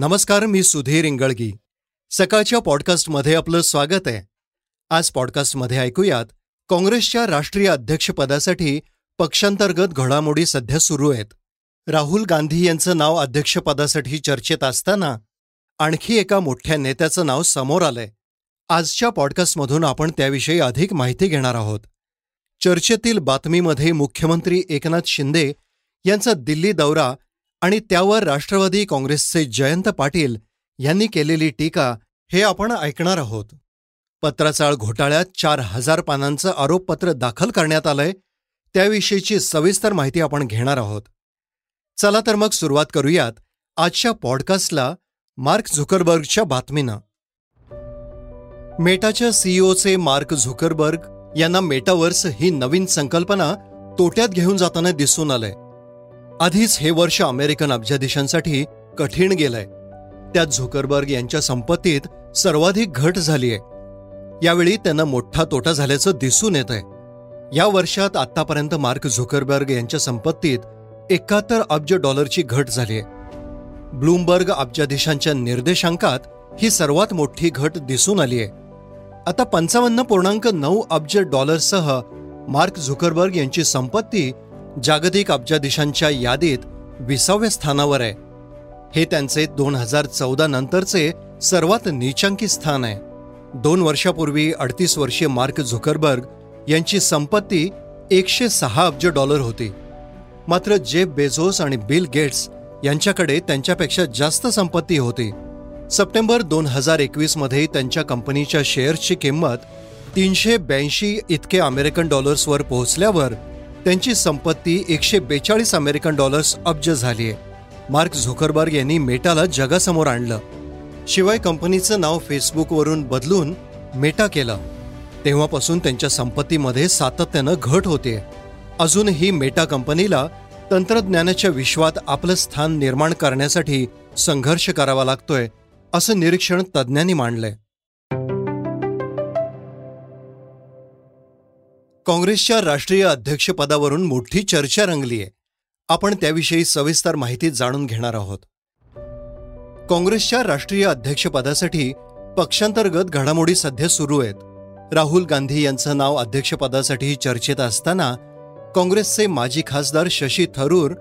नमस्कार मी सुधीर इंगळगी. सकाळच्या पॉडकास्टमध्ये आपलं स्वागत आहे. आज पॉडकास्टमध्ये ऐकूयात काँग्रेसच्या राष्ट्रीय अध्यक्षपदासाठी पक्षांतर्गत घडामोडी सध्या सुरू आहेत. राहुल गांधी यांचं नाव अध्यक्षपदासाठी चर्चेत असताना आणखी एका मोठ्या नेत्याचं नाव समोर आलंय. आजच्या पॉडकास्टमधून आपण त्याविषयी अधिक माहिती घेणार आहोत. चर्चेतील बातमीमध्ये मुख्यमंत्री एकनाथ शिंदे यांचा दिल्ली दौरा आणि त्यावर राष्ट्रवादी काँग्रेसचे जयंत पाटील यांनी केलेली टीका हे आपण ऐकणार आहोत. पत्राचाळ घोटाळ्यात चार हजार पानांचं आरोपपत्र दाखल करण्यात आलंय त्याविषयीची सविस्तर माहिती आपण घेणार आहोत. चला तर मग सुरुवात करूयात आजच्या पॉडकास्टला मार्क झुकरबर्गच्या बातमीनं. मेटाच्या सीईओचे मार्क झुकरबर्ग यांना मेटावर्स ही नवीन संकल्पना तोट्यात घेऊन जाताना दिसून आलंय. आधीच हे वर्ष अमेरिकन अब्जाधीशांसाठी कठीण गेलंय. त्यात झुकरबर्ग यांच्या संपत्तीत सर्वाधिक घट झालीय. यावेळी त्यांना मोठा तोटा झाल्याचं दिसून येत आहे या वर्षात आतापर्यंत मार्क झुकरबर्ग यांच्या संपत्तीत एकाहत्तर अब्ज डॉलरची घट झालीय. ब्लूमबर्ग अब्जाधीशांच्या निर्देशांकात ही सर्वात मोठी घट दिसून आलीय. आता पंचावन्न पूर्णांक नऊ अब्ज डॉलरसह मार्क झुकरबर्ग यांची संपत्ती जागतिक अब्जाधीशांच्या यादीत विसाव्या स्थानावर आहे. हे त्यांचे दोन हजार चौदा नंतरचे सर्वात नीचांकी स्थान आहे. दोन वर्षापूर्वी अडतीस वर्षीय मार्क झुकरबर्ग यांची संपत्ती एकशे सहा अब्ज डॉलर होती. मात्र जेफ बेझोस आणि बिल गेट्स यांच्याकडे त्यांच्यापेक्षा जास्त संपत्ती होती. सप्टेंबर दोन हजार एकवीसमध्ये त्यांच्या कंपनीच्या शेअर्सची किंमत तीनशे ब्याऐंशी इतके अमेरिकन डॉलर्सवर पोहोचल्यावर त्यांची संपत्ती एकशे बेचाळीस अमेरिकन डॉलर्स अब्ज झाली आहे. मार्क झुकरबर्ग यांनी मेटाला जगासमोर आणलं. शिवाय कंपनीचं नाव फेसबुकवरून बदलून मेटा केलं. तेव्हापासून त्यांच्या संपत्तीमध्ये सातत्यानं घट होते. अजूनही मेटा कंपनीला तंत्रज्ञानाच्या विश्वात आपलं स्थान निर्माण करण्यासाठी संघर्ष करावा लागतोय असं निरीक्षण तज्ज्ञांनी मांडलंय. काँग्रेसच्या राष्ट्रीय अध्यक्षपदावरून मोठी चर्चा रंगलीय आपण त्याविषयी सविस्तर माहिती जाणून घेणार आहोत. काँग्रेसच्या राष्ट्रीय अध्यक्षपदासाठी पक्षांतर्गत घडामोडी सध्या सुरू आहेत. राहुल गांधी यांचं नाव अध्यक्षपदासाठी चर्चेत असताना काँग्रेसचे माजी खासदार शशी थरूर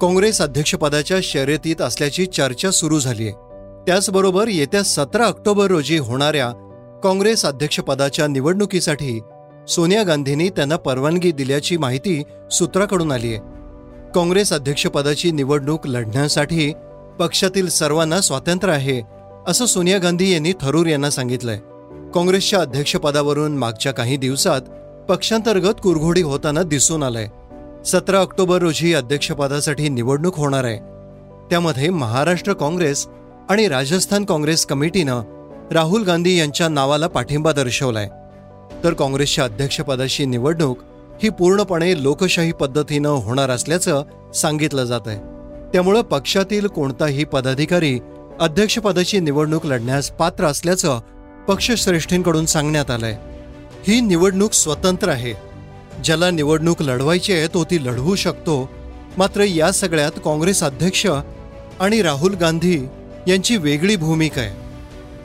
काँग्रेस अध्यक्षपदाच्या शर्यतीत असल्याची चर्चा सुरू झालीय त्याचबरोबर येत्या सतरा ऑक्टोबर रोजी होणाऱ्या काँग्रेस अध्यक्षपदाच्या निवडणुकीसाठी सोनिया गांधींनी त्यांना परवानगी दिल्याची माहिती सूत्राकडून आली आहे. काँग्रेस अध्यक्षपदाची निवडणूक लढण्यासाठी पक्षातील सर्वांना स्वातंत्र्य आहे असं सोनिया गांधी यांनी थरूर यांना सांगितलंय. काँग्रेसच्या अध्यक्षपदावरून मागच्या काही दिवसात पक्षांतर्गत कुरघोडी होताना दिसून आलंय. सतरा ऑक्टोबर रोजी अध्यक्षपदासाठी निवडणूक होणार आहे. त्यामध्ये महाराष्ट्र काँग्रेस आणि राजस्थान काँग्रेस कमिटीनं राहुल गांधी यांच्या नावाला पाठिंबा दर्शवलाय. तर काँग्रेसच्या अध्यक्षपदाची निवडणूक ही पूर्णपणे लोकशाही पद्धतीनं होणार असल्याचं सांगितलं जात आहे. त्यामुळं पक्षातील कोणताही पदाधिकारी अध्यक्षपदाची निवडणूक लढण्यास पात्र असल्याचं पक्षश्रेष्ठींकडून सांगण्यात आलंय. ही निवडणूक स्वतंत्र आहे. ज्याला निवडणूक लढवायची आहे तो ती लढवू शकतो. मात्र या सगळ्यात काँग्रेस अध्यक्ष आणि राहुल गांधी यांची वेगळी भूमिका आहे.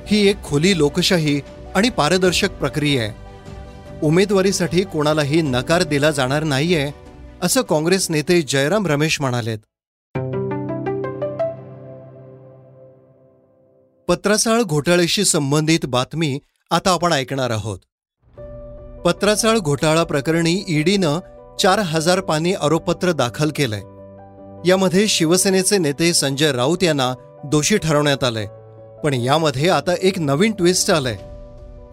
ही एक खुली लोकशाही आणि पारदर्शक प्रक्रिया आहे. उमेदवारीसाठी कोणालाही नकार दिला जाणार नाहीये असं काँग्रेस नेते जयराम रमेश म्हणालेत. पत्राचाळ घोटाळ्याशी संबंधित बातमी आता आपण ऐकणार आहोत. पत्राचाळ घोटाळा प्रकरणी ईडीनं चार हजार पानी आरोपपत्र दाखल केलंय. यामध्ये शिवसेनेचे नेते संजय राऊत यांना दोषी ठरवण्यात आलंय. पण यामध्ये आता एक नवीन ट्विस्ट आलंय.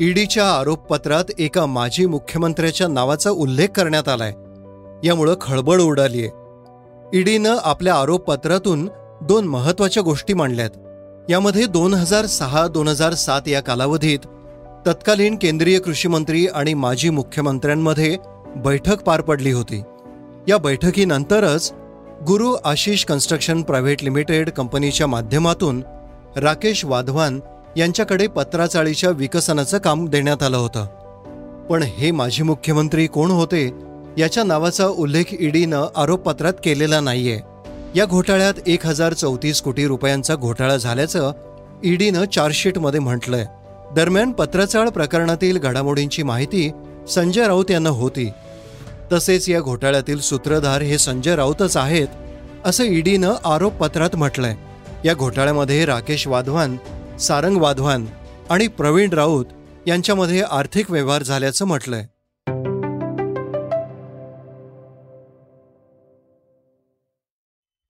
ईडीच्या आरोपपत्रात एका माजी मुख्यमंत्र्याच्या नावाचा उल्लेख करण्यात आलाय. यामुळं खळबळ उडालीय. ईडीनं आपल्या आरोपपत्रातून दोन महत्त्वाच्या गोष्टी मांडल्यात. यामध्ये दोन हजार सहा दोन हजार सात या कालावधीत तत्कालीन केंद्रीय कृषी मंत्री आणि माजी मुख्यमंत्र्यांमध्ये बैठक पार पडली होती. या बैठकीनंतरच गुरु आशिष कन्स्ट्रक्शन प्रायव्हेट लिमिटेड कंपनीच्या माध्यमातून राकेश वाधवान यांच्याकडे पत्राचाळीच्या विकसनाचं काम देण्यात आलं होतं. पण हे माजी मुख्यमंत्री कोण होते याच्या नावाचा उल्लेख ईडीनं आरोपपत्रात केलेला नाहीये. या घोटाळ्यात एक हजार चौतीस कोटी रुपयांचा घोटाळा झाल्याचं ईडीनं चार्जशीटमध्ये म्हटलंय. दरम्यान पत्राचाळ प्रकरणातील घडामोडींची माहिती संजय राऊत यांना होती. तसेच या घोटाळ्यातील सूत्रधार हे संजय राऊतच आहेत असं ईडीनं आरोपपत्रात म्हटलंय. या घोटाळ्यामध्ये राकेश वाधवान सारंग वाधवान आणि प्रवीण राऊत यांच्यामध्ये आर्थिक व्यवहार झाल्याचं म्हटलंय.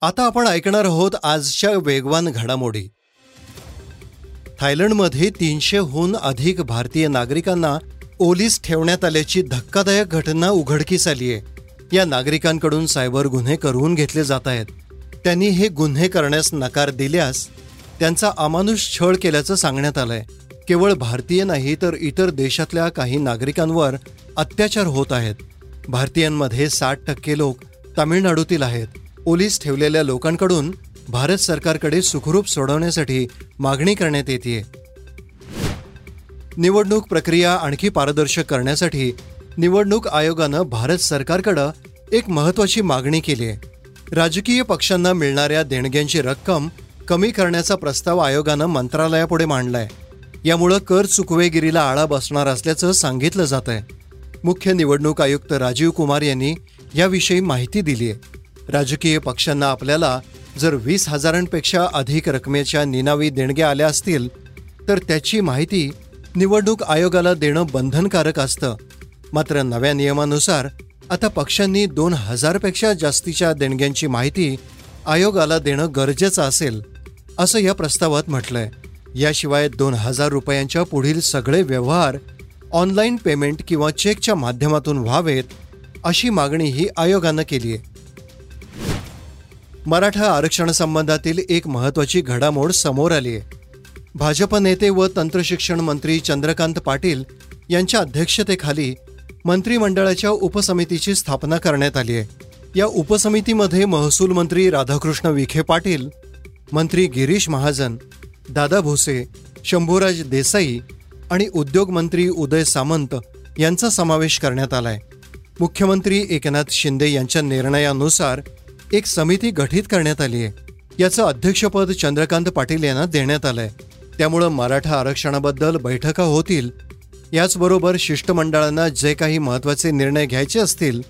आता आपण ऐकणार आहोत आजच्या वेगवान घडामोडी. थायलंडमध्ये तीनशेहून अधिक भारतीय नागरिकांना ओलीस ठेवण्यात आल्याची धक्कादायक घटना उघडकीस आली आहे या नागरिकांकडून सायबर गुन्हे करून घेतले जात आहेत. त्यांनी हे गुन्हे करण्यास नकार दिल्यास त्यांचा अमानुष छळ केल्याचं सांगण्यात आलंय. केवळ भारतीय नाही तर इतर देशातल्या काही नागरिकांवर अत्याचार होत आहेत. भारतीयांमध्ये साठ टक्के लोक तामिळनाडूतील आहेत. पोलीस ठेवलेल्या लोकांकडून भारत सरकारकडे सुखरूप सोडवण्यासाठी मागणी करण्यात येते निवडणूक प्रक्रिया आणखी पारदर्शक करण्यासाठी निवडणूक आयोगानं भारत सरकारकडं एक महत्वाची मागणी केली आहे राजकीय पक्षांना मिळणाऱ्या देणग्यांची रक्कम कमी करण्याचा प्रस्ताव आयोगानं मंत्रालयापुढे मांडलाय. यामुळं कर चुकवेगिरीला आळा बसणार असल्याचं सांगितलं जात आहे मुख्य निवडणूक आयुक्त राजीव कुमार यांनी याविषयी माहिती दिली आहे राजकीय पक्षांना आपल्याला जर वीस हजारांपेक्षा अधिक रकमेच्या निनावी देणग्या आल्या असतील तर त्याची माहिती निवडणूक आयोगाला देणं बंधनकारक असतं. मात्र नव्या नियमानुसार आता पक्षांनी दोन हजारपेक्षा जास्तीच्या देणग्यांची माहिती आयोगाला देणं गरजेचं असेल. असं या प्रस्तावात म्हटलंय. याशिवाय दोन हजार रुपयांच्या पुढील सगळे व्यवहार ऑनलाईन पेमेंट किंवा चेकच्या माध्यमातून व्हावेत अशी मागणीही आयोगानं केली आहे. मराठा आरक्षणासंबंधातील एक महत्वाची घडामोड समोर आली आहे. भाजप नेते व तंत्रशिक्षण मंत्री चंद्रकांत पाटील यांच्या अध्यक्षतेखाली मंत्रिमंडळाच्या उपसमितीची स्थापना करण्यात आली आहे. या उपसमितीमध्ये महसूल मंत्री राधाकृष्ण विखे पाटील मंत्री गिरीश महाजन दादा भुसे शंभूराज देसाई आणि उद्योगमंत्री उदय सामंत यांचा समावेश करण्यात आलाय. मुख्यमंत्री एकनाथ शिंदे यांच्या निर्णयानुसार एक समिती गठीत करण्यात आली आहे. याचं अध्यक्षपद चंद्रकांत पाटील यांना देण्यात आलंय. त्यामुळं मराठा आरक्षणाबद्दल बैठका होतील. याचबरोबर शिष्टमंडळांना जे काही महत्त्वाचे निर्णय घ्यायचे असतील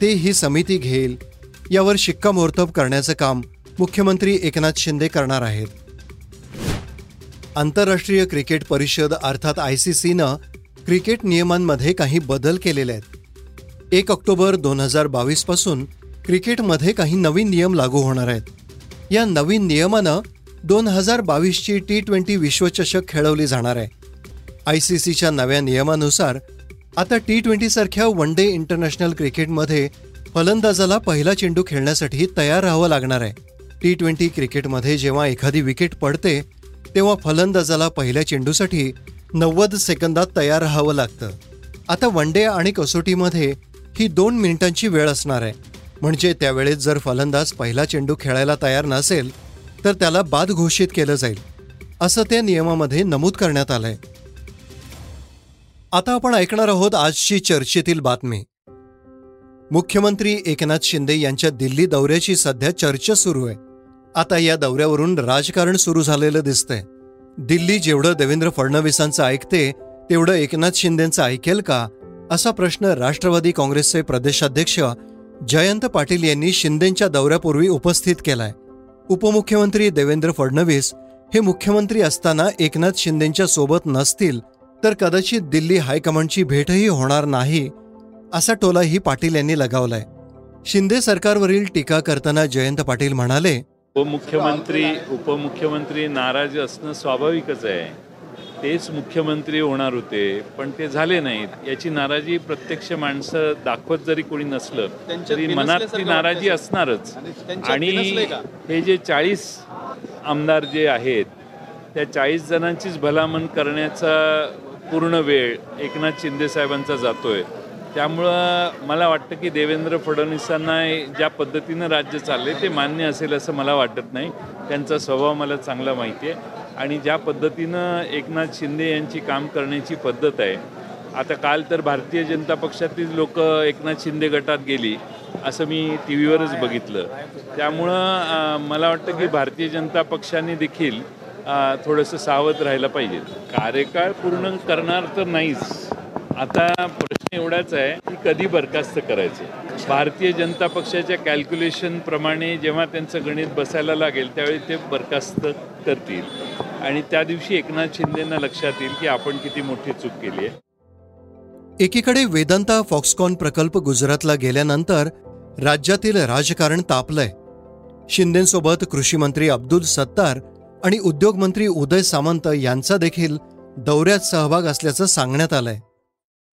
ते ही समिती घेईल. यावर शिक्कामोर्तब करण्याचं काम मुख्यमंत्री एकनाथ शिंदे करणार आहेत. आंतरराष्ट्रीय क्रिकेट परिषद अर्थात आय सी सीनं क्रिकेट नियमांमध्ये काही बदल केलेले आहेत. एक ऑक्टोबर दोन हजार बावीसपासून क्रिकेटमध्ये काही नवीन नियम लागू होणार आहेत. या नवीन नियमानं दोन हजार बावीसची टी ट्वेंटी विश्वचषक खेळवली जाणार आहे. आय सी सीच्या नव्या नियमानुसार आता टी ट्वेंटीसारख्या वन डे इंटरनॅशनल क्रिकेटमध्ये फलंदाजाला पहिला चेंडू खेळण्यासाठी तयार राहावं लागणार आहे. टी ट्वेंटी क्रिकेटमध्ये जेव्हा एखादी विकेट पडते तेव्हा फलंदाजाला पहिल्या चेंडूसाठी नव्वद सेकंदात तयार राहावं लागतं. आता वन डे आणि कसोटीमध्ये ही दोन मिनिटांची वेळ असणार आहे. म्हणजे त्यावेळेस जर फलंदाज पहिला चेंडू खेळायला तयार नसेल तर त्याला बाद घोषित केलं जाईल. असं त्या नियमामध्ये नमूद करण्यात आलंय. आता आपण ऐकणार आहोत आजची चर्चेतील बातमी. मुख्यमंत्री एकनाथ शिंदे यांच्या दिल्ली दौऱ्याची सध्या चर्चा सुरू आहे. आता या दौऱ्यावरून राजकारण सुरू झालेलं दिसतंय. दिल्ली जेवढं देवेंद्र फडणवीसांचं ऐकते तेवढं एकनाथ शिंदेचं ऐकेल का? असा प्रश्न राष्ट्रवादी काँग्रेसचे प्रदेशाध्यक्ष जयंत पाटील यांनी शिंदेंच्या दौऱ्यापूर्वी उपस्थित केलाय. उपमुख्यमंत्री देवेंद्र फडणवीस हे मुख्यमंत्री असताना एकनाथ शिंदेंच्या सोबत नसतील तर कदाचित दिल्ली हायकमांडची भेटही होणार नाही असा टोलाही पाटील यांनी लगावलाय. शिंदे सरकारवरील टीका करताना जयंत पाटील म्हणाले उपमुख्यमंत्री उपमुख्यमंत्री नाराज असणं स्वाभाविकच आहे तेच मुख्यमंत्री होणार होते पण ते झाले नाहीत याची नाराजी प्रत्यक्ष माणसं दाखवत जरी कोणी नसलं तरी मनात ती नाराजी. असणारच आणि? हे जे चाळीस आमदार जे आहेत त्या चाळीस जणांचीच भलामण करण्याचा पूर्ण वेळ एकनाथ शिंदे साहेबांचा जातोय त्यामुळं मला वाटतं की देवेंद्र फडणवीसांना ज्या पद्धतीनं राज्य चालले ते मान्य असेल असं मला वाटत नाही. त्यांचा स्वभाव मला चांगला माहिती आहे. आणि ज्या पद्धतीनं एकनाथ शिंदे यांची काम करण्याची पद्धत आहे आता काल तर भारतीय जनता पक्षातील लोक एकनाथ शिंदे गटात गेली असं मी टी व्हीवरच बघितलं. त्यामुळं मला वाटतं की भारतीय जनता पक्षाने देखील थोडंसं सावध राहायला पाहिजे. कार्यकाळ पूर्ण करणार तर नाहीच. आता प्रश्न एवढाच आहे की कधी बरखास्त करायचं? भारतीय जनता पक्षाच्या कॅल्क्युलेशन प्रमाणे जेव्हा त्यांचं गणित बसायला लागेल त्यावेळी ते बरखास्त करतील. आणि त्या दिवशी एकनाथ शिंदेना लक्षात येईल की आपण किती मोठी चूक केली आहे. एकीकडे वेदांता फॉक्सकॉन प्रकल्प गुजरातला गेल्यानंतर राज्यातील राजकारण तापलंय. शिंदेसोबत कृषी मंत्री अब्दुल सत्तार आणि उद्योगमंत्री उदय सामंत यांचा देखील दौऱ्यात सहभाग असल्याचं सांगण्यात आलंय.